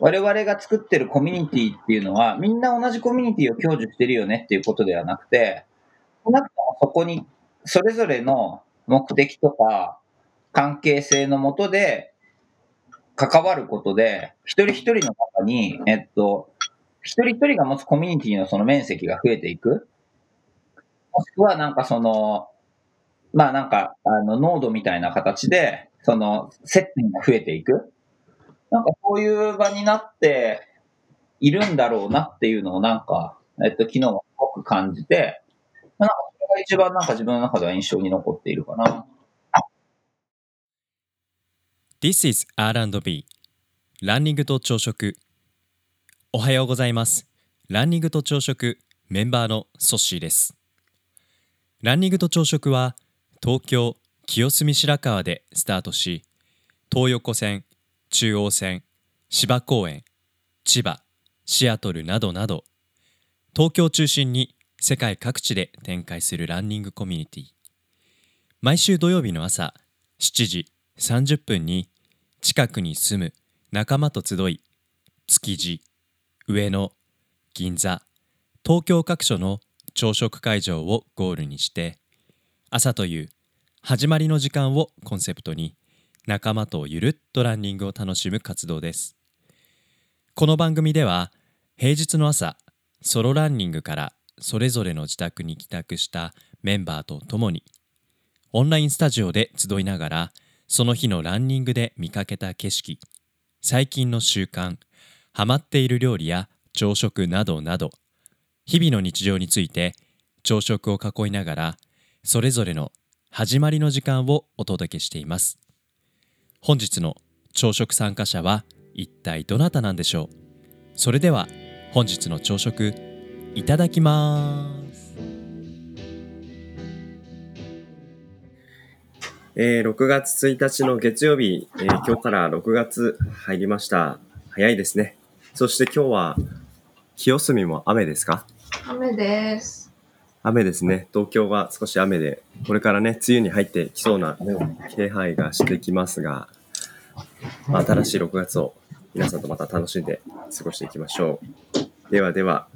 我々が作ってるコミュニティっていうのは、みんな同じコミュニティを享受してるよねっていうことではなくて、少なくともそこに、それぞれの目的とか、関係性のもとで、関わることで、一人一人の中に、えっと、一人一人が持つコミュニティのその面積が増えていく。もしくはなんかその、まあなんか、あの、濃度みたいな形で、その、接点が増えていく。なんかそういう場になっているんだろうなっていうのをなんか、えっと、昨日はすごく感じて、なんかそれが一番なんか自分の中では印象に残っているかな。This is R&B. ランニングと朝食。おはようございます。ランニングと朝食メンバーのソッシーです。ランニングと朝食は東京清澄白河でスタートし東横線中央線芝公園千葉シアトルなどなど東京を中心に世界各地で展開するランニングコミュニティ。毎週土曜日の朝7時30分に近くに住む仲間と集い築地上野銀座東京各所の朝食会場をゴールにして朝という始まりの時間をコンセプトに仲間とゆるっとランニングを楽しむ活動です。この番組では平日の朝ソロランニングからそれぞれの自宅に帰宅したメンバーと共にオンラインスタジオで集いながらその日のランニングで見かけた景色最近の習慣ハマっている料理や朝食などなど日々の日常について朝食を囲いながらそれぞれの始まりの時間をお届けしています。本日の朝食参加者は一体どなたなんでしょう？それでは本日の朝食いただきますえー、6月1日の月曜日、えー、今日から6月入りました。早いですね。そして今日は、清澄も雨ですか？雨です。雨ですね。東京は少し雨で、これからね、梅雨に入ってきそうな気配がしてきますが、まあ新しい6月を皆さんとまた楽しんで過ごしていきましょう。ではでは、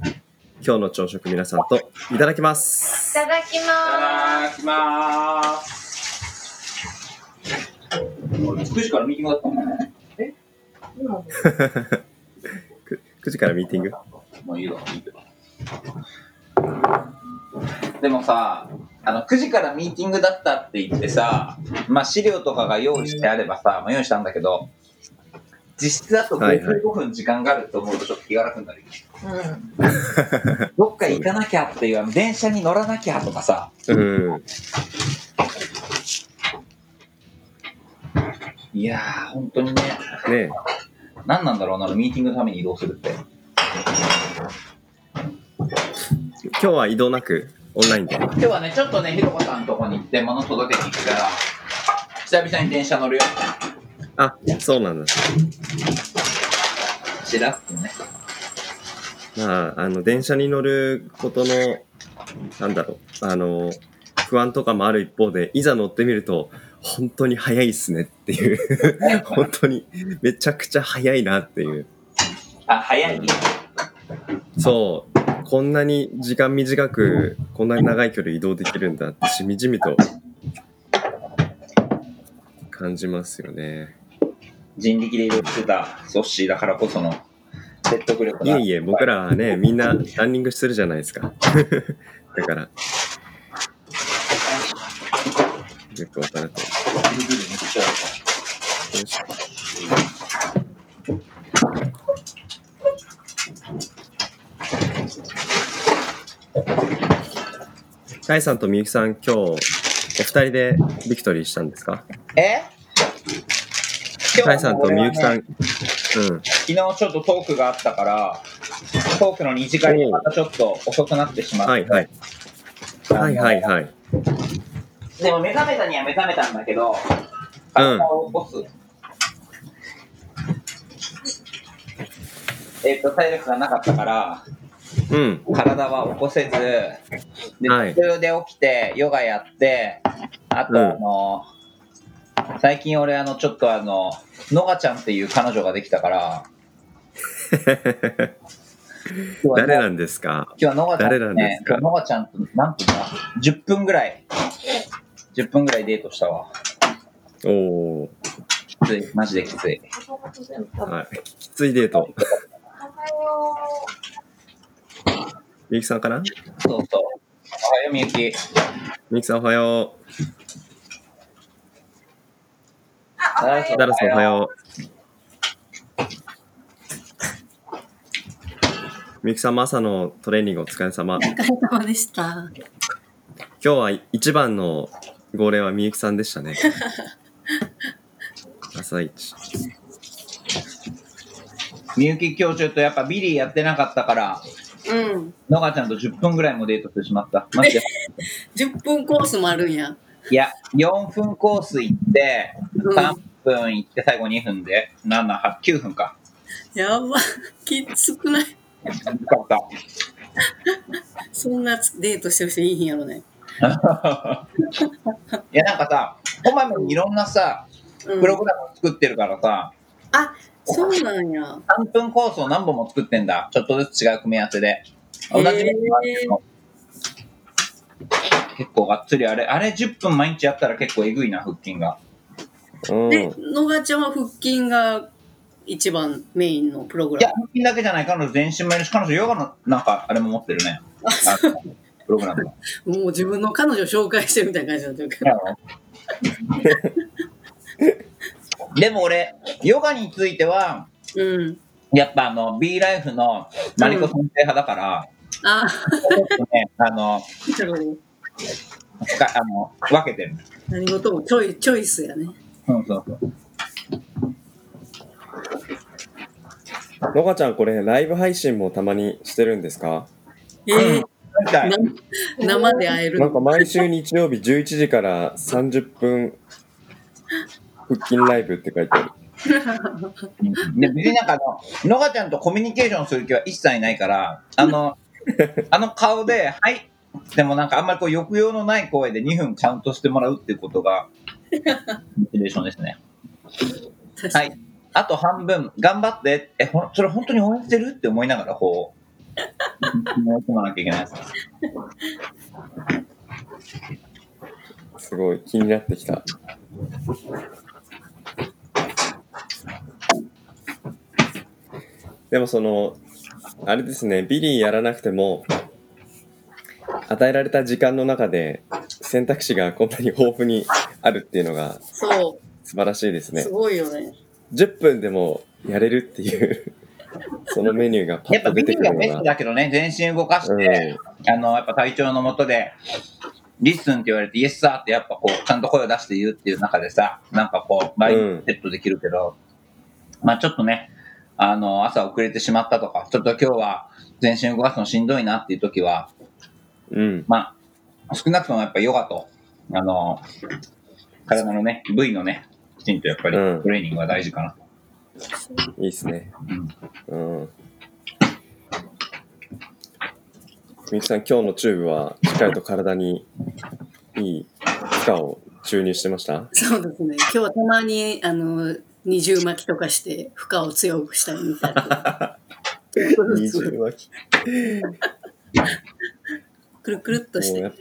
今日の朝食皆さんといただきます。いただきいまただきます。9時からミーティングだったもんね。す。今 もく 9, 時からミーティング？もういいよ、いいけど。でもさ、あの、9時からミーティングだったって言ってさ、まあ資料とかが用意してあればさ、まあ用意したんだけど、実質だとはいはい55分時間があると思うとちょっと気が楽になる。うん。どっか行かなきゃっていう、電車に乗らなきゃとかさ、うん。いやー、本当にね、ね何なんだろうな、ミーティングのために移動するって。今日は移動なくオンラインで。今日はね、ちょっとね、ひろこさんのとこに行って物届けに行くから、久々に電車乗るよ。あ、そうなんだ。しらっとね。まあ、あの、電車に乗ることの、なんだろう、あの、不安とかもある一方で、いざ乗ってみると、本当に早いっすねっていう、本当にめちゃくちゃ早いなっていう。あ、早い。そう、こんなに時間短く、こんなに長い距離移動できるんだってしみじみと感じますよね。人力で移動してたソッシーだからこその説得力が。いえいえ、僕らはね、みんなランニングするじゃないですか。だから、よくわからない。よしカイさんとみゆきさん、今日、お二人でビクトリーしたんですか？え？カイさんとみゆきさん、ん。うん。昨日ちょっとトークがあったから、トークの二次会にまたちょっと遅くなってしまって。はいはい。はいはいはい。でも目覚めたには目覚めたんだけど、体を起こす。えっと、体力がなかったから、うん。体は起こせず、で、はい途中で起きて、ヨガやって、あと、うんあの、最近俺、あの、ちょっとあの、のがちゃんっていう彼女ができたから、誰なんですか？今日はのがちゃんねなんです、か？のがちゃんと何分だ ?10 分ぐらい、10分ぐらいデートしたわ。おおきつい、マジできつい。ー、はい。きついデート。みゆきさんかな？そうそう。おはよう、みゆき。みゆきさんおはよう。ダラスう。ダラスおはよう。みゆきさんも朝のトレーニングお疲れ様。今お疲れ様でした。日は一番の号令はみゆきさんでしたね。朝一。みゆき今日ちょっとやっぱビリーやってなかったから、うん。のがちゃんと10分ぐらいもデートしてしまった。マジで。10分コースもあるんや。いや、4分コース行って、うん3分行って最後2分で、7、8、9分か。やば。きつくない？よかった。そんなデートしてる人いいんやろね。いや、なんかさ、こまめにいろんなさ、うんプログラム作ってるからさ、あ、そうなんや。3分コースを何本も作ってんだ。ちょっとずつ違う組み合わせで。同じメニューあるけど結構がっつりあれ、あれ10分毎日やったら結構えぐいな、腹筋が。うん。で、のがちゃんは腹筋が一番メインのプログいやラム。、腹筋だけじゃない。彼女全身もやるし、彼女ヨガのなんかあれも持ってるね。あのプログラム。もう自分の彼女紹介してるみたいな感じになってるけど。でも俺、ヨガについては、うん。やっぱあの、B ライフのマリコ先生派だから、あ、ちょっとね、あの、あの分けてる。何事もチョイチョイスやね。そうそうそう。のかちゃんこれライブ配信もたまにしてるんですか？えー生で会えるなんか毎週日曜日11時から30分腹筋ライブって書いてある。で別になんかあの、のがちゃんとコミュニケーションする気は一切ないから、あの、あの顔で、はい、でもなんかあんまりこう抑揚のない声で2分カウントしてもらうっていうことが、モチベーションですね。はい。あと半分、頑張って、え、ほんそれ本当に応援してるって思いながら、こう、もう込まなきゃいけないです。すごい気になってきた。でもその、あれですね、ビリーやらなくても、与えられた時間の中で選択肢がこんなに豊富にあるっていうのがそ素晴らしいですう。ねす。ごいよね。10分でもやれるっていう、そのメニューがパやっぱッと出てビリーがベスト。だけどね、全身動かして、うんあの、やっぱ隊長のもとで、 listen って言われて、 yes sir ってやっぱこう、ちゃんと声を出して言うっていう中でさ、なんかこう、マインドセットできるけど、まあちょっとね、あの、朝遅れてしまったとか、ちょっと今日は全身動かすのしんどいなっていう時は、うん。まあ、少なくともやっぱヨガと、あの、体のね、部位のね、きちんとやっぱりうんトレーニングは大事かな。いいっすね。うんうん。みゆきさん、今日のチューブはしっかりと体にいい負荷を注入してました？そうですね。今日はたまに、あの、二重巻きとかして、負荷を強くしたりみたいな。二重巻き。くるくるっとして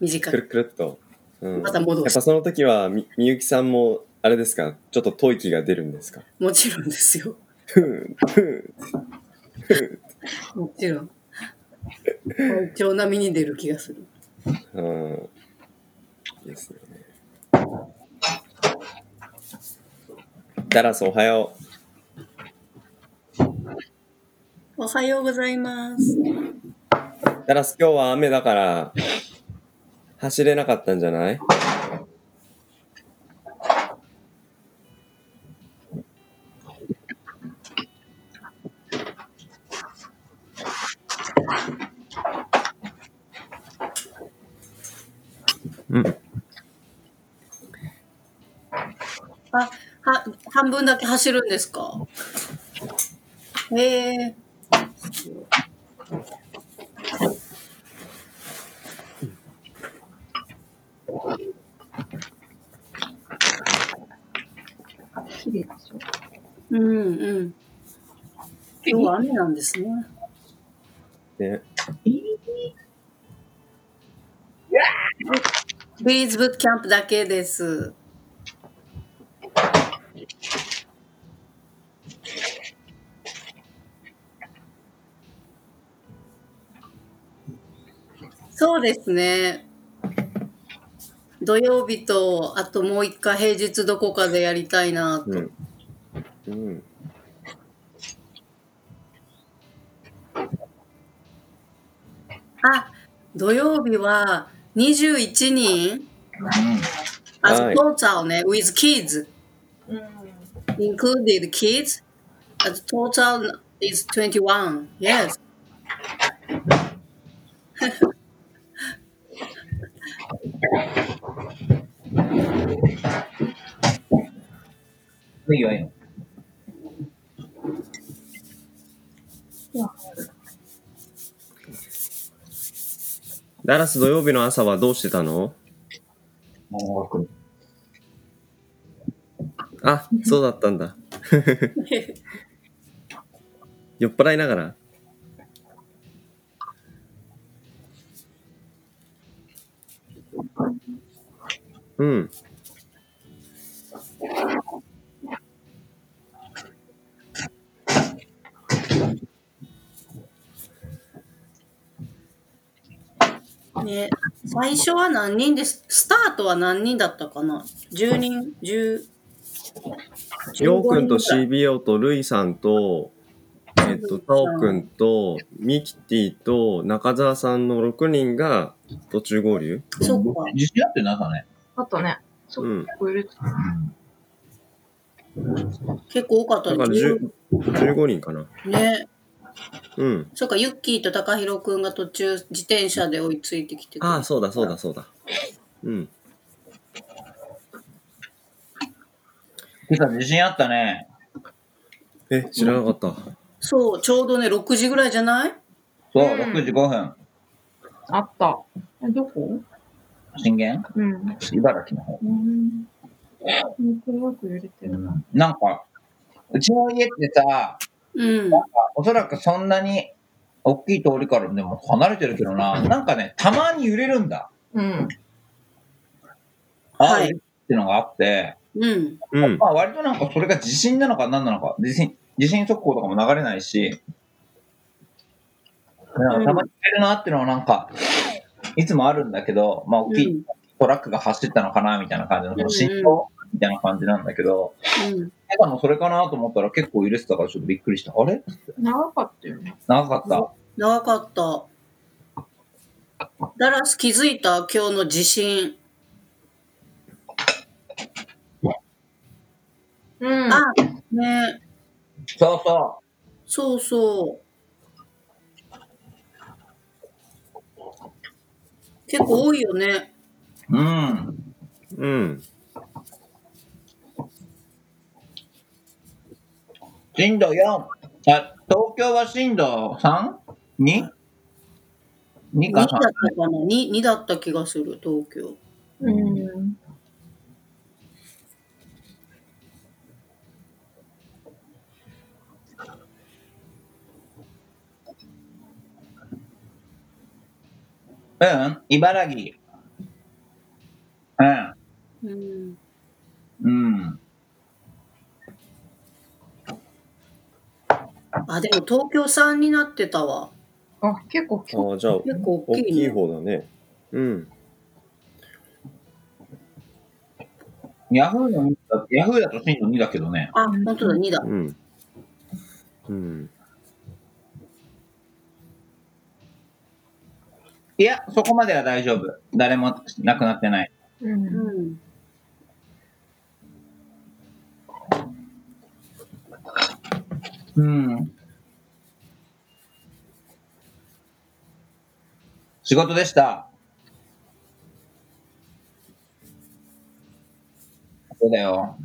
短く。くるくるっと。うん、また戻すやっぱその時はみ、みゆきさんも、あれですか、ちょっと吐息が出るんですか？もちろんですよ。もちろん。体 調並みに出る気がする。うん。いいですよね。ダラスおはよおはようございます。う。ダラス今日は雨だから、走れなかったんじゃないうん。あ、は、半分だけ走るんですか？へえ。綺麗でしょ。うんうん。今日は雨なんですね。ね、ビーズブックキャンプだけです。そうですね。土曜日と、あともう一回平日どこかでやりたいなと。うん。うん。あ、土曜日は21人うん。as はい total ね、with kids, うん。included kids, as total is 21. Yes. いいよ、い。ダラス土曜日の朝はどうしてたの？あ、そうだったんだ。酔っ払いながらうん。ね、最初は何人ですスタートは何人だったかな ?10 人 ?10 りょうくんと15人ぐらい CBO とルイさんと、えっと、タオくんと、ミキティと中澤さんの6人が途中合流？そっか。自信あってなさね。あとね、そうんこ入れて結構多かっただからね。10 15人かな。ね。うん。そっか、ユッキーと高弘くんが途中自転車で追いついてきてくれああ、そうだそうだそうだ。うん。てか、自信あったね。え、知らなかった。そう、ちょうどね、6時ぐらいじゃない？そう、うん6時5分。あった。え、どこ？震源うん。茨城の方。うん。これよく入れてるな。なんか、うちの家ってさ、うん。なんかおそらくそんなに大きい通りからでも離れてるけどな、なんかね、たまに揺れるんだ。うん。ああ、はいっていうのがあって、うん。うん。まあ割となんかそれが地震なのか何なのか、地震、地震速報とかも流れないし、たまに揺れるなっていうのはなんか、いつもあるんだけど、まあ大きいうんトラックが走ったのかなみたいな感じの、その振うん動みたいな感じなんだけど、うん。ただのそれかなと思ったら結構揺れてたからちょっとびっくりした。あれ？長かったよね。長かった。長かった。ダラス気づいた今日の地震。うん。あ、ねそうそそうそう。結構多いよね。う。うん。うん。震度4。あ、東京は震度 3?2? 2 2だかったかな 2, 2だった気がする、東京。うん。うん、茨城。うん。うん。うん。あ、でも東京3になってたわ。あ、結構今ああ、じゃあ、結構大大きいきいね。方だね。うん。ヤフーの2だ、ヤフーだと震度2だけどね。あ、本当だ、2だ。うん。うん。いや、そこまでは大丈夫。誰も亡くなってない。日。うん。うん。うん。仕事でした。そうだよ。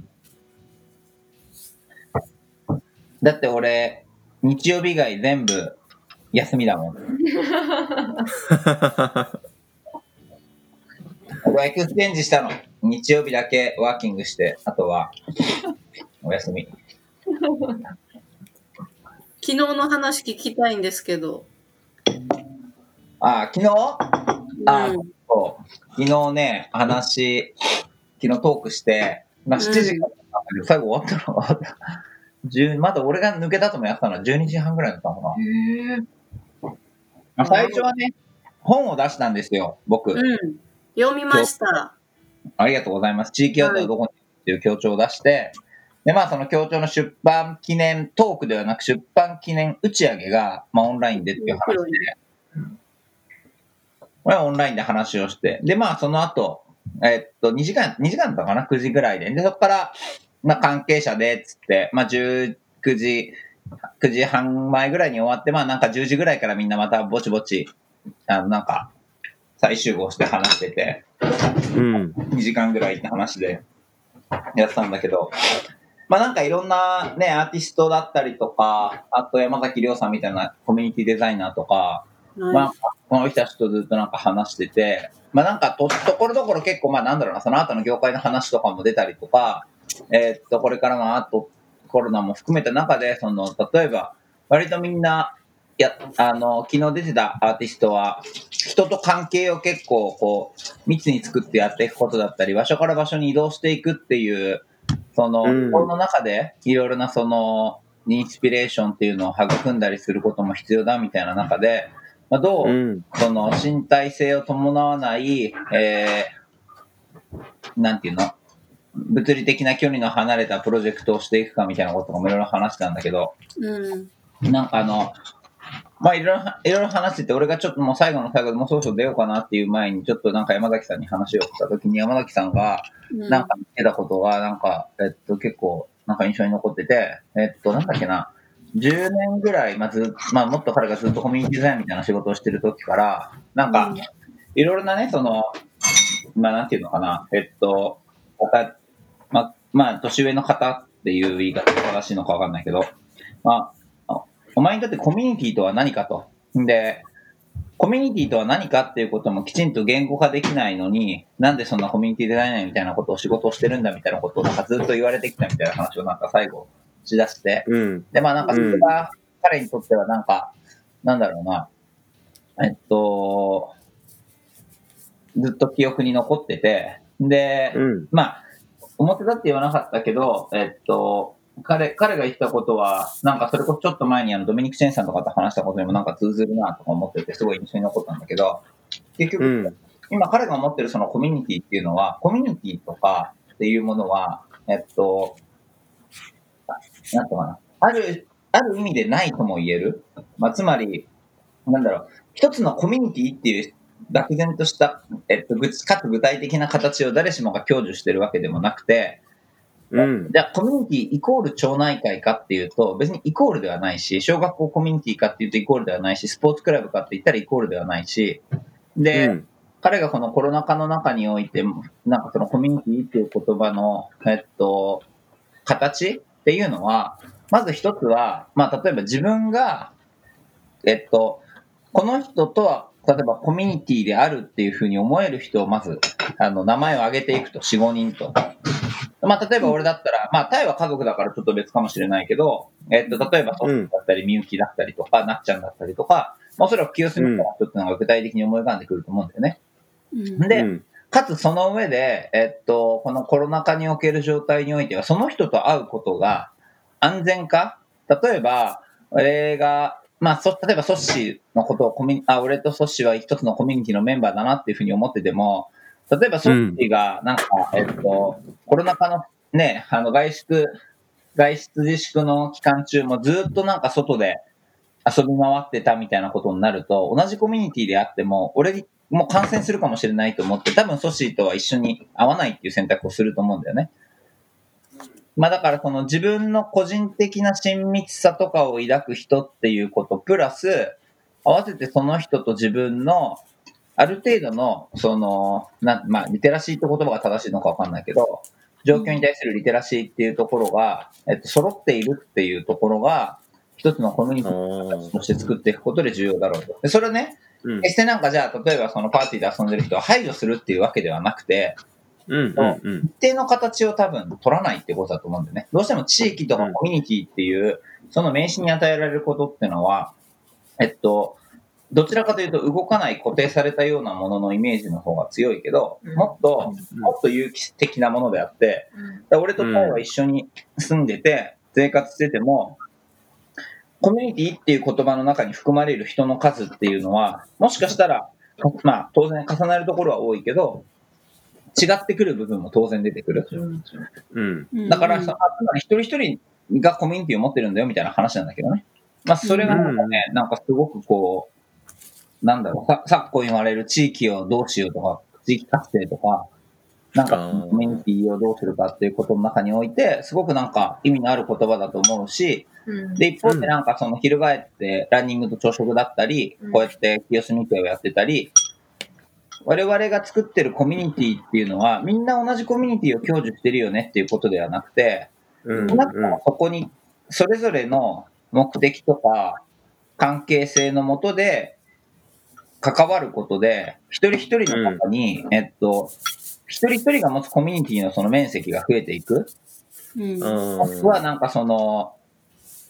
だって俺、日曜日以外全部休みだもん。俺は exchange したの。日曜日だけ working して、あとはお休み。昨日の話聞きたいんですけど。あ、昨日？あ、うんそう。昨日ね、話、昨日トークして、まあ、7時からだったけど、最後終わったのが、10まだ俺が抜けたともやったのは12時半ぐらいだったのかな。まあ、最初はね、本を出したんですよ、僕。うん。読みました。ありがとうございます。地域アウトはどこにっていう協調を出して、で、まあ、その協調の出版記念トークではなく、出版記念打ち上げが、まあ、オンラインでっていう話で、これはオンラインで話をして、で、まあ、その後、えっと、2時間、2時間だったかな ?9 時ぐらいで。で、そこから、まあ、関係者で、つって、まあ、19時、9時半前ぐらいに終わって、まあ、なんか10時ぐらいからみんなまたぼちぼち、あの、なんか、再集合して話してて、うん。2時間ぐらいって話でやってたんだけど、まあなんかいろんなね、アーティストだったりとか、あと山崎亮さんみたいなコミュニティデザイナーとか、まはあこの人たちとずっとなんか話してて、まあなんかと、ところどころ結構まあなんだろうな、その後の業界の話とかも出たりとか、えーっと、これからのアート、コロナも含めた中で、その、例えば、割とみんな、いや、あの、昨日出てたアーティストは、人と関係を結構、こう、密に作ってやっていくことだったり、場所から場所に移動していくっていう、その、うんこの中で、いろいろなその、インスピレーションっていうのを育んだりすることも必要だみたいな中で、まあ、どう、うん。その身体性を伴わない、えー、なんていうの？物理的な距離の離れたプロジェクトをしていくかみたいなこととかもいろいろ話したんだけど、うん。なんかあの、まあいろいろ、いろいろ話してて、俺がちょっともう最後の最後でもうそろそろ出ようかなっていう前に、ちょっとなんか山崎さんに話をしたときに、山崎さんが、うんなんか見てたことが、なんか、えっと、結構、なんか印象に残ってて、えっと、なんだっけな、10年ぐらい、まあ、ずっまあ、もっと彼がずっとコミュニティデザインみたいな仕事をしてる時から、なんかうん、いろいろなね、その、まあ、なんていうのかな、えっと、まあ、まあ、年上の方っていう言い方が正しいのかわかんないけど、まあ、あお前にとってコミュニティとは何かと。で、コミュニティとは何かっていうこともきちんと言語化できないのに、なんでそんなコミュニティデザイナーみたいなことを仕事をしてるんだみたいなことをなんかずっと言われてきたみたいな話をなんか最後しだして、うん。で、まあなんかそれが彼にとってはなんか、なんだろうな、えっと、ずっと記憶に残ってて、で、うん。まあ、表立って言わなかったけど、えっと、彼、彼が言ったことは、なんかそれこそちょっと前にあのドミニク・チェンさんとかと話したことにもなんか通ずるなとか思ってて、すごい印象に残ったんだけど、結局、うん。今彼が持ってるそのコミュニティっていうのは、コミュニティとかっていうものは、えっと、なんとかな、ある、ある意味でないとも言える。まあ、つまり、なんだろう、一つのコミュニティっていう漠然とした、えっと、かつ具体的な形を誰しもが享受してるわけでもなくて、うん。じゃあコミュニティイコール町内会かっていうと、別にイコールではないし、小学校コミュニティかっていうとイコールではないし、スポーツクラブかって言ったらイコールではないし、で、うん彼がこのコロナ禍の中において、なんかそのコミュニティっていう言葉の、えっと、形っていうのは、まず一つは、まあ例えば自分が、えっと、この人とは、例えばコミュニティであるっていうふうに思える人をまず、あの、名前を挙げていくと、4、5人と。まあ例えば俺だったら、まあタイは家族だからちょっと別かもしれないけど、えっと、例えばソフトだったり、みゆきだったりとか、なっちゃんだったりとか、まあおそらく清澄みたいな人っていうのが具体的に思い浮かんでくると思うんだよね。うんで、うんかつその上で、えっと、このコロナ禍における状態においては、その人と会うことが安全か？例えば、俺が、まあ、そ例えばソッシーのことをコミュあ、俺とソッシーは一つのコミュニティのメンバーだなっていうふうに思ってても、例えばソッシーが、なんか、えっと、コロナ禍のね、あの、外出、外出自粛の期間中もずっとなんか外で遊び回ってたみたいなことになると、同じコミュニティであっても、俺もう感染するかもしれないと思って、多分ソシーとは一緒に会わないっていう選択をすると思うんだよね。まあだからその自分の個人的な親密さとかを抱く人っていうこと、プラス、合わせてその人と自分の、ある程度の、その、なん、まあ、リテラシーって言葉が正しいのかわかんないけど、状況に対するリテラシーっていうところが、えっと、揃っているっていうところが、一つのコミュニティとして作っていくことで重要だろうと。で、それはね、うん決してなんかじゃあ、例えばそのパーティーで遊んでる人を排除するっていうわけではなくて、うんうんうん。一定の形を多分取らないってことだと思うんだよね。どうしても地域とかコミュニティっていう、その名詞に与えられることっていうのは、えっと、どちらかというと動かない固定されたようなもののイメージの方が強いけど、うんもっと、うんもっと有機的なものであって、俺と彼は一緒に住んでて、生活してても、コミュニティっていう言葉の中に含まれる人の数っていうのは、もしかしたら、まあ当然重なるところは多いけど、違ってくる部分も当然出てくる。うん。うん。だから、そのつまり一人一人がコミュニティを持ってるんだよみたいな話なんだけどね。まあ、それがなんかね、なんかすごくこう、なんだろう、さ昨今言われる地域をどうしようとか、地域活性とか、なんかコミュニティをどうするかっていうことの中において、すごくなんか意味のある言葉だと思うし、うん。で、一方でなんかその翻ってランニングと朝食だったりうん、こうやって清澄会をやってたり、我々が作ってるコミュニティっていうのは、みんな同じコミュニティを享受してるよねっていうことではなくて、うん少なくともそこにそれぞれの目的とか関係性のもとで関わることで、一人一人の中に、えっと、一人一人が持つコミュニティのその面積が増えていく。うんもしくはなんかその、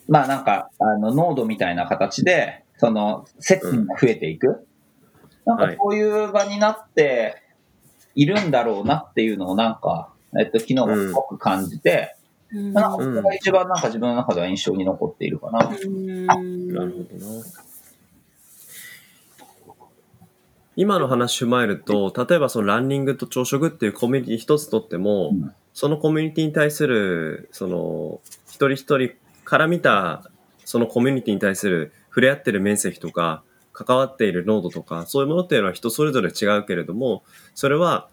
まあなんか、あの、濃度みたいな形で、その、接点が増えていく。なんかこういう場になっているんだろうなっていうのをなんか、えっと、昨日もすごく感じて、うん。なんかそれが一番なんか自分の中では印象に残っているかな。うん。なるほどな。今の話踏まえると、例えばそのランニングと朝食っていうコミュニティ一つとっても、うん。そのコミュニティに対する、その、一人一人から見た、そのコミュニティに対する触れ合ってる面積とか、関わっている濃度とか、そういうものっていうのは人それぞれ違うけれども、それは、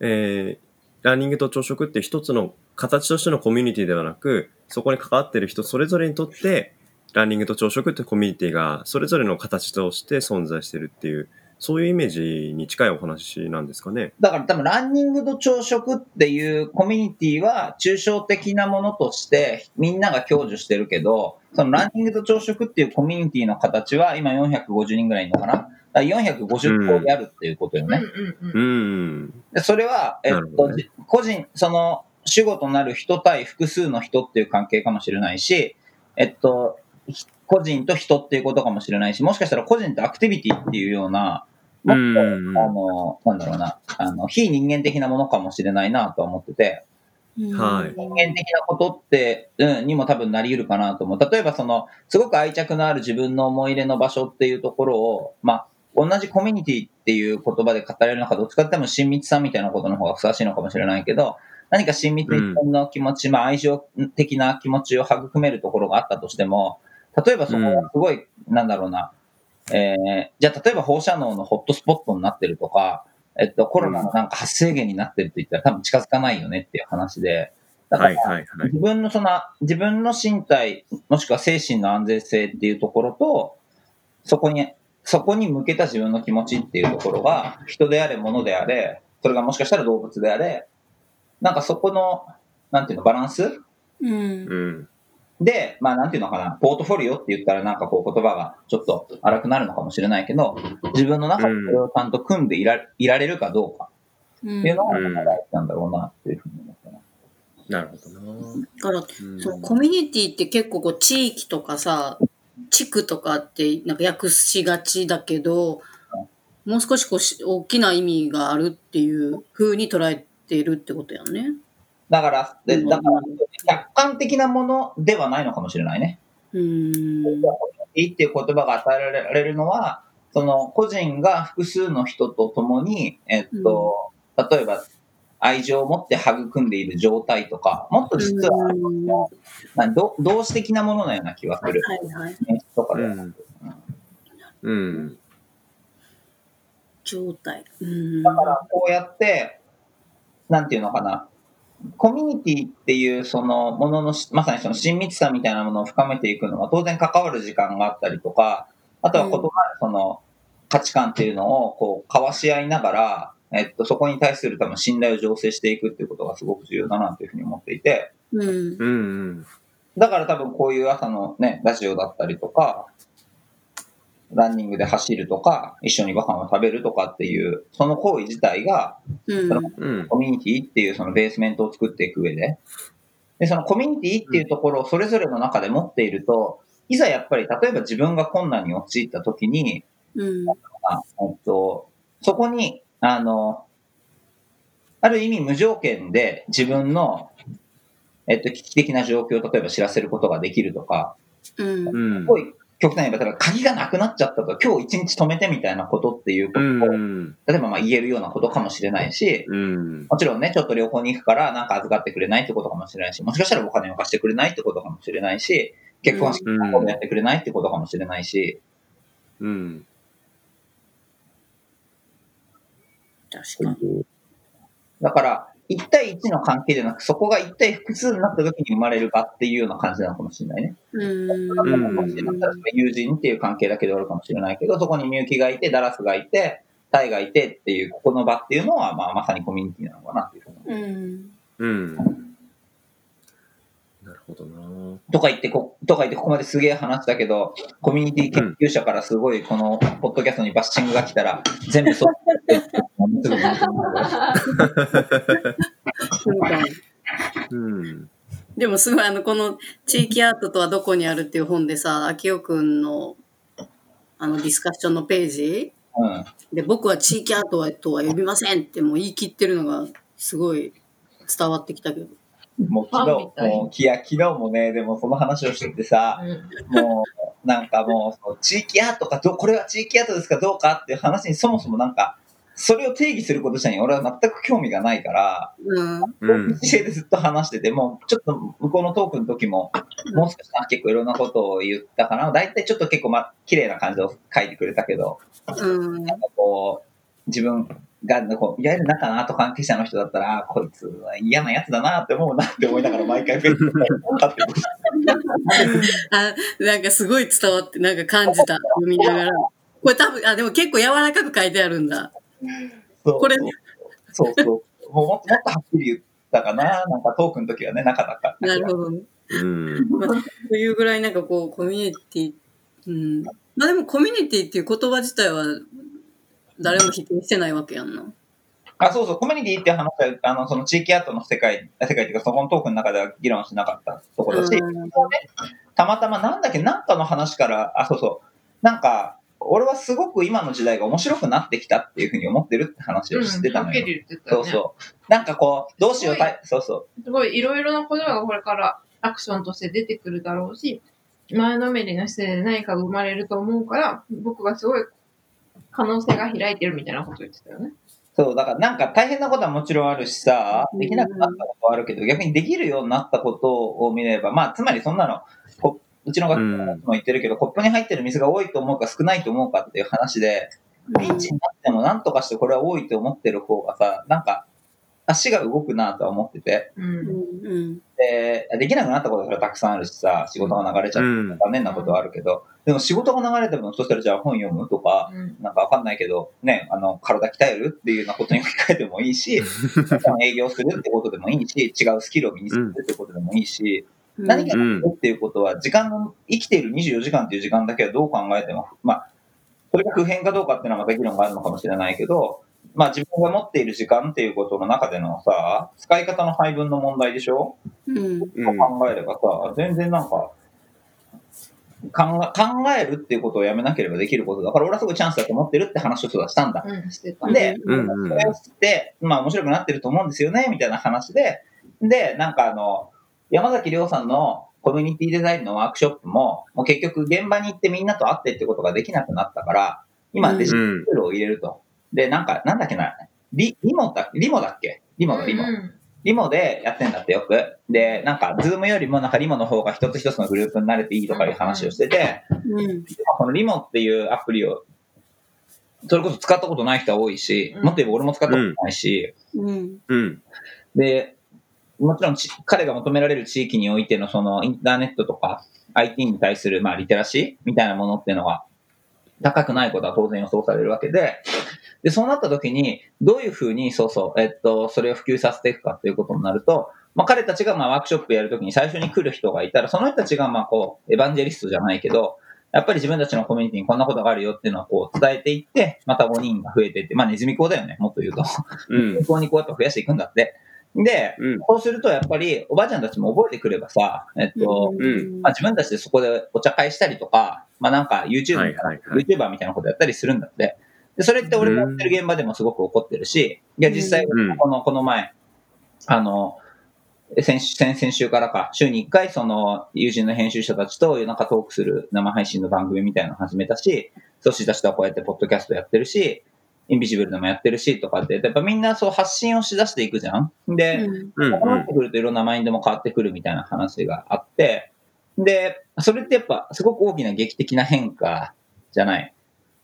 えー、ランニングと朝食って一つの形としてのコミュニティではなく、そこに関わっている人それぞれにとって、ランニングと朝食ってコミュニティがそれぞれの形として存在してるっていう、そういうイメージに近いお話なんですかね。だから多分ランニングと朝食っていうコミュニティは抽象的なものとしてみんなが享受してるけど、そのランニングと朝食っていうコミュニティの形は今450人ぐらいいるのかな？だから450個やるっていうことよね。うん。それは、えっと、ね。じ個人、その主語となる人対複数の人っていう関係かもしれないし、えっと、ひ個人と人っていうことかもしれないし、もしかしたら個人とアクティビティっていうような、もっと、うん。あの、なんだろうな、あの、非人間的なものかもしれないなとは思ってて、はい。人間的なことって、うん、にも多分なり得るかなと思う。例えばその、すごく愛着のある自分の思い入れの場所っていうところを、まあ、同じコミュニティっていう言葉で語れるのか、どっちかっていうと親密さみたいなことの方がふさわしいのかもしれないけど、何か親密に自分の気持ち、まあ愛情的な気持ちを育めるところがあったとしても、例えばそこがすごい、なんだろうな、えー、じゃあ例えば放射能のホットスポットになってるとか、えっと、コロナのなんか発生源になってるって言ったら多分近づかないよねっていう話で、だからはいはいはい。自分のその、自分の身体、もしくは精神の安全性っていうところと、そこに、そこに向けた自分の気持ちっていうところが、人であれ、物であれ、それがもしかしたら動物であれ、なんかそこの、なんていうの、バランス？うんうん。で、まあなんていうのかな、ポートフォリオって言ったらなんかこう言葉がちょっと荒くなるのかもしれないけど、自分の中でそれをちゃんと組んでいらいられるかどうかうんっていうのがうん大事なんだろうなっていうふうに思ったな。なるほどな。だからうんそのコミュニティって結構こう地域とかさ地区とかってなんか訳しがちだけどもう少しこうし大きな意味があるっていう風に捉えてるってことやね。だから、だから、客観的なものではないのかもしれないね。うーんいいっていう言葉が与えられるのは、その個人が複数の人と共に、えっと、例えば愛情を持って育んでいる状態とか、もっと実は、うんなんど同志的なもののような気がする。はいはいとかではうん。うん。状態。うんだから、こうやって、なんていうのかな、コミュニティっていうそのもののし、まさにその親密さみたいなものを深めていくのは当然関わる時間があったりとか、あとは異なるその価値観っていうのをこう交わし合いながら、えっと、そこに対する多分信頼を醸成していくっていうことがすごく重要だなというふうに思っていて、うんうんうん。だから多分こういう朝のね、ラジオだったりとか、ランニングで走るとか、一緒にご飯を食べるとかっていう、その行為自体が、うん。うん。コミュニティっていうそのベースメントを作っていく上で、で、そのコミュニティっていうところをそれぞれの中で持っていると、いざやっぱり例えば自分が困難に陥った時に、うん。あえっと、そこに、あの、ある意味無条件で自分の、えっと、危機的な状況を例えば知らせることができるとか、うん。うんす。ごい極端に言えば、例えば鍵がなくなっちゃったと、今日一日止めてみたいなことっていうことうを、ん。例えばまあ言えるようなことかもしれないし、うん。もちろんね、ちょっと旅行に行くからなんか預かってくれないってことかもしれないし、もしかしたらお金を貸してくれないってことかもしれないし、結婚式のやってくれないってことかもしれないし、うん。確かに。だから、1対1の関係じゃなく、そこが1対複数になった時に生まれるかっていうような感じなのかもしれないね。うん。うん友人っていう関係だけであるかもしれないけど、そこにみゆきがいて、ダラスがいて、タイがいてっていう、ここの場っていうのは、まあ、まさにコミュニティなのかなっていうふうにうん。うん。なるほどな。とか言ってこ、とか言ってここまですげえ話したけど、コミュニティ研究者からすごいこのポッドキャストにバッシングが来たら、全部そう でもすごいあの、この地域アートとはどこにあるっていう本でさ、秋代くんのあのディスカッションのページうん。で、僕は地域アートはとは呼びませんってもう言い切ってるのがすごい伝わってきたけど。もう昨日もう、いや、昨日もね、でもその話をしててさ、もう、なんかもう、地域アートかどう、これは地域アートですかどうかっていう話にそもそもなんか、それを定義すること自体に俺は全く興味がないから、うん。うん。姿勢でずっと話してて、もうちょっと向こうのトークの時も、もう少しな結構いろんなことを言ったかな。大体ちょっと結構ま、綺麗な感じを書いてくれたけど、うん。なんかこう、自分が、こういわゆる中のアート関係者の人だったら、あこいつは嫌なやつだなって思うなって思いながら毎回フェイスブッあ、なんかすごい伝わって、なんか感じた。読みながら。これ多分、あ、でも結構柔らかく書いてあるんだ。そうこれそうそう。もうもっともっとはっきり言ったかな。なんかトークの時はね、なかなか。なるほどね。うん。まあ、というぐらいなんかこう、コミュニティ、うん。まあでもコミュニティっていう言葉自体は誰も否定してないわけやんな。あ、そうそう、コミュニティっていう話は、あの、その地域アートの世界、世界っていうか、そこのトークの中では議論しなかったところだし、うんたまたまなんだっけ、なんかの話から、あ、そうそう、なんか、俺はすごく今の時代が面白くなってきたっていうふうに思ってるって話をしてたのよ。はっきり言ってたよね。そうそう。なんかこう、どうしよう、たいそうそう。すごいいろいろなことがこれからアクションとして出てくるだろうし、前のめりな姿勢で何か生まれると思うから、僕がすごい可能性が開いてるみたいなこと言ってたよね。そう、だからなんか大変なことはもちろんあるしさ、できなくなったことはあるけど、逆にできるようになったことを見れば、まあ、つまりそんなの、こうちの学校のも言ってるけど、コップに入ってる水が多いと思うか少ないと思うかっていう話で、ピンチになっても何とかしてこれは多いと思ってる方がさ、なんか、足が動くなとは思ってて、う。うんん。で、できなくなったことがたくさんあるしさ、仕事が流れちゃってうん。残念なことはあるけど、でも仕事が流れても、そしたらじゃあ本読むとか、うん。なんかわかんないけど、ね、あの、体鍛えるっていうようなことに置き換えてもいいし、営業するってことでもいいし、違うスキルを身につけるってことでもいいし、何かうんやるっていうことは、時間の、生きている24時間っていう時間だけはどう考えても、まあ、それが普遍かどうかっていうのはまた議論があるのかもしれないけど、まあ自分が持っている時間っていうことの中でのさ、使い方の配分の問題でしょ？うん。うん考えればさ、全然なんか、考え考えるっていうことをやめなければできることだから、俺はすごいチャンスだと思ってるって話をしたんだ。うん。で、うんうんそれを知って、まあ面白くなってると思うんですよね、みたいな話で、で、なんかあの、山崎亮さんのコミュニティデザインのワークショップも、もう結局現場に行ってみんなと会ってってことができなくなったから、今デジタルツールを入れると。で、なんか、なんだっけな、リ Remo だ Remo だっけ？ Remo だ、 Remo 。うん Remo でやってんだってよく。で、なんか、 Zoom よりもなんか Remo の方が一つ一つのグループになれていいとかいう話をしてて、うん。この Remo っていうアプリを、それこそ使ったことない人は多いし、うんもっと言えば俺も使ったことないし、うん。うん。で、もちろんち彼が求められる地域においてのそのインターネットとか IT に対するまあリテラシーみたいなものっていうのは高くないことは当然予想されるわけで、で、そうなった時に、どういうふうに、そうそう、えっと、それを普及させていくかっていうことになると、まあ彼たちがまあワークショップやるときに最初に来る人がいたら、その人たちがまあこう、エヴァンジェリストじゃないけど、やっぱり自分たちのコミュニティにこんなことがあるよっていうのはこう伝えていって、また5人が増えていって、まあネズミ講だよね、もっと言うと。うんネズミ講にこうやって増やしていくんだって。で、うん。そうするとやっぱりおばあちゃんたちも覚えてくればさ、えっと、うん。まあ、自分たちでそこでお茶会したりとか、まあなんか YouTube みたいな、はいはいはい。YouTuber みたいなことやったりするんだって。で、それって俺がやってる現場でもすごく起こってるし、いや、実際、うんこの、この前、あの、先週、先々週からか、週に1回、その、友人の編集者たちと夜中トークする生配信の番組みたいなの始めたし、ソシたちとはこうやってポッドキャストやってるし、インビジブルでもやってるしとかって、やっぱみんなそう発信をしだしていくじゃん。で、うなってくるといろんなマインドも変わってくるみたいな話があって、で、それってやっぱすごく大きな劇的な変化じゃない？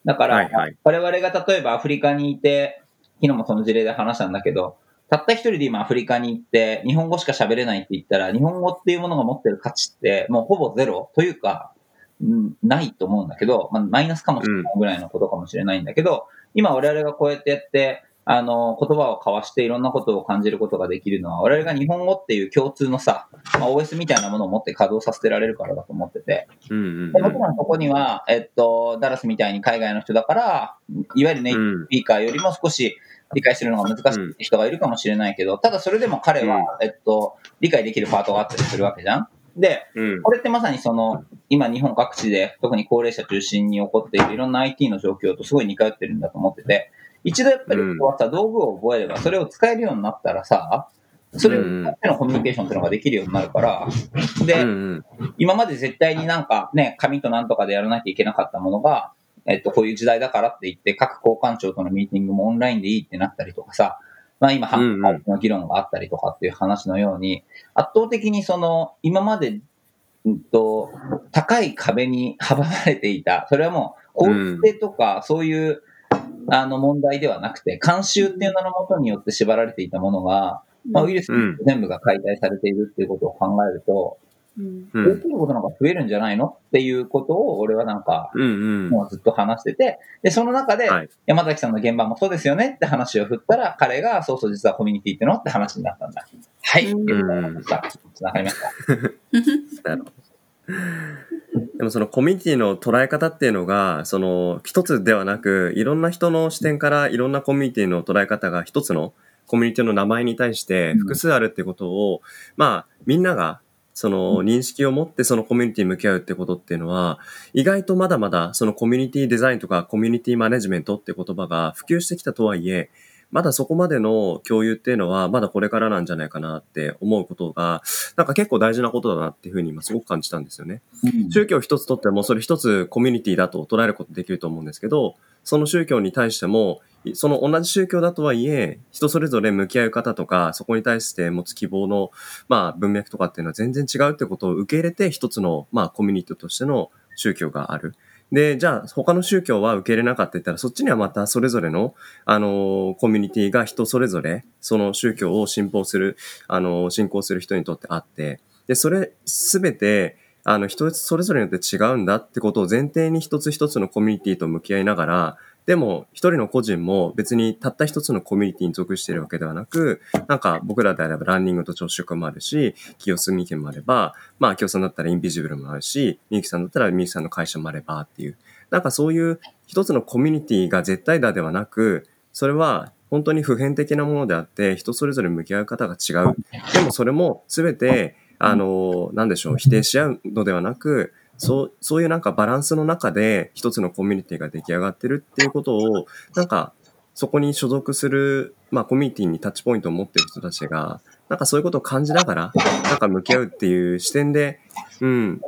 だから、はいはい。我々が例えばアフリカにいて、昨日もその事例で話したんだけど、たった一人で今アフリカに行って、日本語しか喋れないって言ったら、日本語っていうものが持ってる価値って、もうほぼゼロというか、うんないと思うんだけど、まあ、マイナスかもしれないぐらいのことかもしれないんだけど、今我々がこうやってやって、あの、言葉を交わしていろんなことを感じることができるのは、我々が日本語っていう共通のさ、まあ、OS みたいなものを持って稼働させてられるからだと思ってて、うんうんでもちろんそこには、えっと、ダラスみたいに海外の人だから、いわゆるネイティブスピーカーよりも少し理解するのが難しい人がいるかもしれないけど、ただそれでも彼は、えっと、理解できるパートがあったりするわけじゃん。で、うん。これってまさにその、今日本各地で、特に高齢者中心に起こっているいろんな IT の状況とすごい似通ってるんだと思ってて、一度やっぱりこうはさ、道具を覚えれば、それを使えるようになったらさ、それを使ってのコミュニケーションっていうのができるようになるから、で、今まで絶対になんかね、紙となんとかでやらなきゃいけなかったものが、えっと、こういう時代だからって言って、各交換庁とのミーティングもオンラインでいいってなったりとかさ、まあ今、うんうん。反の議論があったりとかっていう話のように、圧倒的にその、今まで、うんと、高い壁に阻まれていた、それはもう、法律性とか、そういう、あの問題ではなくて、慣習っていうののもとによって縛られていたものが、まあ、ウイルスうん全部が解体されているっていうことを考えると、うんうんできることの方が増えるんじゃないのっていうことを俺はなんか、うんうんもうずっと話してて、で、その中ではい、山崎さんの現場もそうですよねって話を振ったら、彼が、そうそう実はコミュニティってのって話になったんだ。はい。つながりました。なるほど。でもそのコミュニティの捉え方っていうのが、その一つではなく、いろんな人の視点からいろんなコミュニティの捉え方が一つのコミュニティの名前に対してうん複数あるってことを、まあみんながその認識を持ってそのコミュニティに向き合うってことっていうのは、意外とまだまだそのコミュニティデザインとかコミュニティマネジメントって言葉が普及してきたとはいえ、まだそこまでの共有っていうのはまだこれからなんじゃないかなって思うことが、なんか結構大事なことだなっていうふうに今すごく感じたんですよね。うん宗教一つとってもそれ一つコミュニティだと捉えることできると思うんですけど、その宗教に対しても、その同じ宗教だとはいえ、人それぞれ向き合う方とか、そこに対して持つ希望の、まあ、文脈とかっていうのは全然違うってことを受け入れて、一つの、まあ、コミュニティとしての宗教がある。で、じゃあ、他の宗教は受け入れなかったって言ったら、そっちにはまたそれぞれの、あの、コミュニティが人それぞれ、その宗教を信奉する、あの、信仰する人にとってあって、で、それすべて、あの、人それぞれによって違うんだってことを前提に一つ一つのコミュニティと向き合いながら、でも、一人の個人も別にたった一つのコミュニティに属しているわけではなく、なんか僕らであればランニングと朝食もあるし、清澄み家もあれば、まあ、清さんだったらインビジブルもあるし、みゆきさんだったらみゆきさんの会社もあればっていう。なんかそういう一つのコミュニティが絶対だではなく、それは本当に普遍的なものであって、人それぞれ向き合う方が違う。でもそれも全て、あの、なんでしょう、否定し合うのではなく、そう、そういうなんかバランスの中で一つのコミュニティが出来上がってるっていうことを、なんかそこに所属する、まあコミュニティにタッチポイントを持ってる人たちが、なんかそういうことを感じながら、なんか向き合うっていう視点で、うん、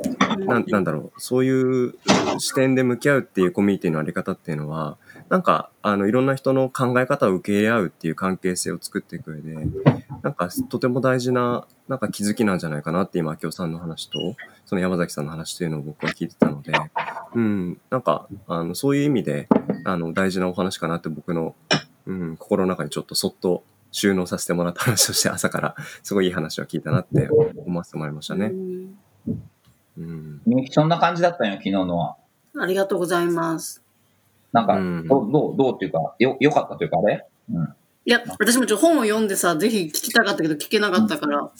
ななんだろう、そういう視点で向き合うっていうコミュニティのあり方っていうのは、なんか、あの、いろんな人の考え方を受け入れ合うっていう関係性を作っていく上で、なんか、とても大事な、なんか気づきなんじゃないかなって今、明夫さんの話と、その山崎さんの話というのを僕は聞いてたので、うん、なんか、あの、そういう意味で、あの、大事なお話かなって僕の、うん、心の中にちょっとそっと収納させてもらった話をして、朝からすごいいい話を聞いたなって思わせてもらいましたね。うん。みゆきそんな感じだったんよ、昨日のは。ありがとうございます。なんか、うんどう、どう、どうっていうか、よ、良かったというか、あれ？うん。いや、私もちょっと本を読んでさ、ぜひ聞きたかったけど聞けなかったから、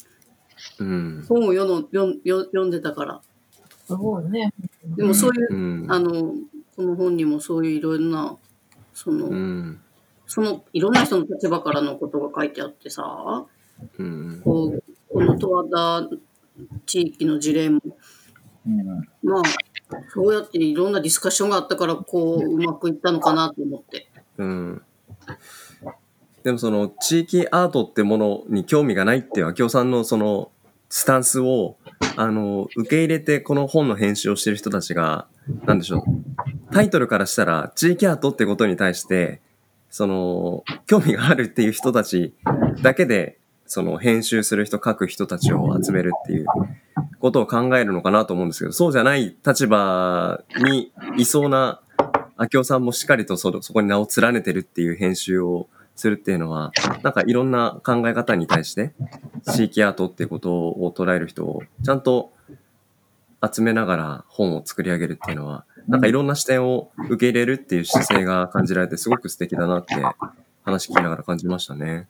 うん。本を読の読ん読読んでたから。すごいね。でもそういう、うん。あの、この本にもそういういろんな、その、うん。そのいろんな人の立場からのことが書いてあってさ、うん。こう、この十和田地域の事例も、うんまあ、そうやっていろんなディスカッションがあったから、こう、うまくいったのかなと思って。うん。でもその地域アートってものに興味がないっていう明夫さんのそのスタンスをあの受け入れてこの本の編集をしてる人たちがなんでしょう。タイトルからしたら地域アートってことに対してその興味があるっていう人たちだけでその編集する人書く人たちを集めるっていうことを考えるのかなと思うんですけどそうじゃない立場にいそうな明夫さんもしっかりとそそこに名を連ねてるっていう編集をするっていうのは、なんかいろんな考え方に対して、地域アートっていうことを捉える人をちゃんと集めながら本を作り上げるっていうのは、なんかいろんな視点を受け入れるっていう姿勢が感じられてすごく素敵だなって話聞きながら感じましたね。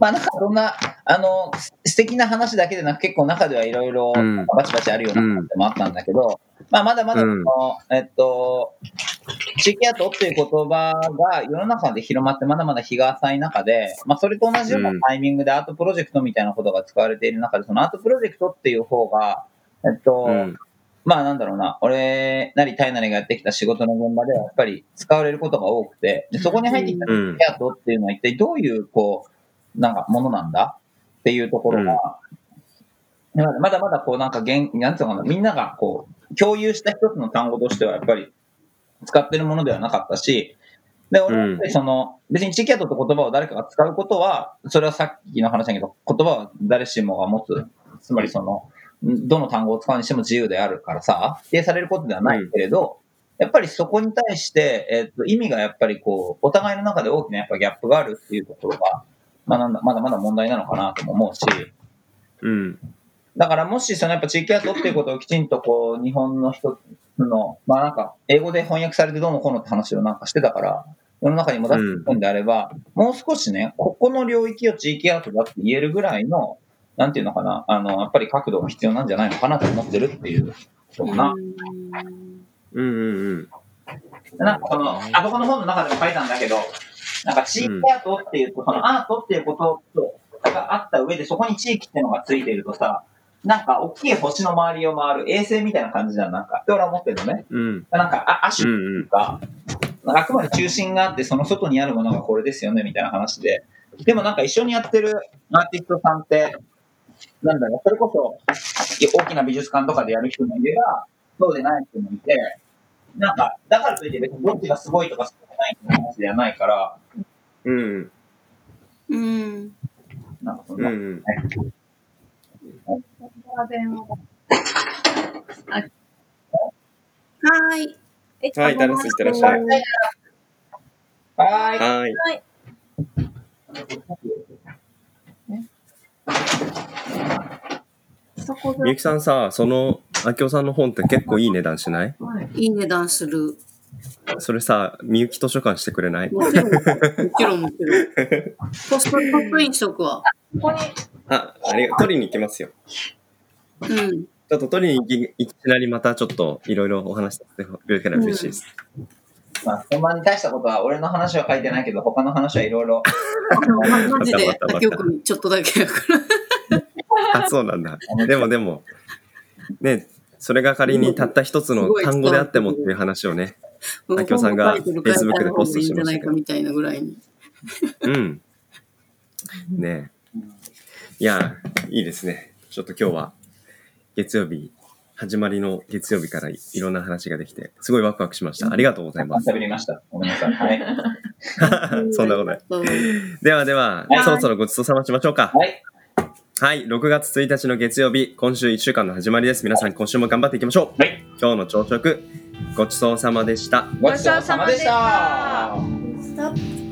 まあなんかそんな、あの、素敵な話だけでなく結構中ではいろいろうんバチバチあるような話もあったんだけど、まあまだまだその、うんえっと、地域アートっていう言葉が世の中で広まってまだまだ日が浅い中で、まあそれと同じようなタイミングでアートプロジェクトみたいなことが使われている中で、そのアートプロジェクトっていう方が、えっと、うん。まあなんだろうな、俺なりタイなりがやってきた仕事の現場ではやっぱり使われることが多くて、でそこに入ってきたうん。アートっていうのは一体どういう、こう、なんかものなんだっていうところが、まだまだまだこうなんか現、なんていうのかな、みんながこう、共有した一つの単語としてはやっぱり使ってるものではなかったし、で、俺はやっぱりその、別に地域アートって言葉を誰かが使うことは、それはさっきの話だけど、言葉は誰しもが持つ。つまりその、どの単語を使うにしても自由であるからさ、否定されることではないけれど、やっぱりそこに対して、えっと、意味がやっぱりこう、お互いの中で大きなやっぱギャップがあるっていうところが、まあなんだ、まだまだ問題なのかなとも思うし、うん。だからもしそのやっぱ地域アートっていうことをきちんとこう、日本の人の、まあなんか、英語で翻訳されてどうのこうのって話をなんかしてたから、世の中にも出していくんであれば、もう少しね、ここの領域を地域アートだって言えるぐらいの、なんていうのかな、あの、やっぱり角度が必要なんじゃないのかなと思ってるっていうことかな。うんうんうん。なんかこの、あそこの本の中でも書いたんだけど、なんか地域アートっていうと、そのアートっていうことと、があった上で、そこに地域っていうのがついているとさ、なんか大きい星の周りを回る衛星みたいな感じじゃん、なんか。って俺は思ってるのね。うん。なんか、あ、アシュうんうん。が、あくまで中心があって、その外にあるものがこれですよね、みたいな話で。でもなんか一緒にやってるアーティストさんって、なんだろう、それこそ、大きな美術館とかでやる人もいれば、そうでない人もいて、なんか、だからといって別にどっちがすごいとかすごくないって話ではないから、うん。うん。なんかそんな、うん。はーい。はい、ダラスいってらっしゃい。はーい。はい。みゆきさんさ、その、あきおさんの本って結構いい値段しない？いい値段する。それさ、みゆき図書館してくれない？もちろん、もちろん、もちろん。ポスト、ポストインしとくわ。こに、あ、ありが取りに行きますよ。うん。ちょっと取りに行き、いきなりまたちょっといろいろお話しさせてくれたら嬉しいです。まあ、そんなに大したことは、俺の話は書いてないけど、他の話はいろいろ。マジでちょっとだけやから。あ、そうなんだ。でもでも、ね、それが仮にたった一つの単語であってもっていう話をね、あきおさんが Facebook でポストしましたけどいいんじゃないかみたいなぐらいに。うん。ねいや、いいですね。ちょっと今日は月曜日、始まりの月曜日からいろんな話ができて、すごいワクワクしました。ありがとうございます。喋りました。ごめんなさい。はい。そんなことない。うんではでは、はいそろそろごちそうさましましょうか。はい。はい、6月1日の月曜日、今週1週間の始まりです。皆さん、今週も頑張っていきましょう。はい今日の朝食、ごちそうさまでした。ごちそうさまでした。ストップ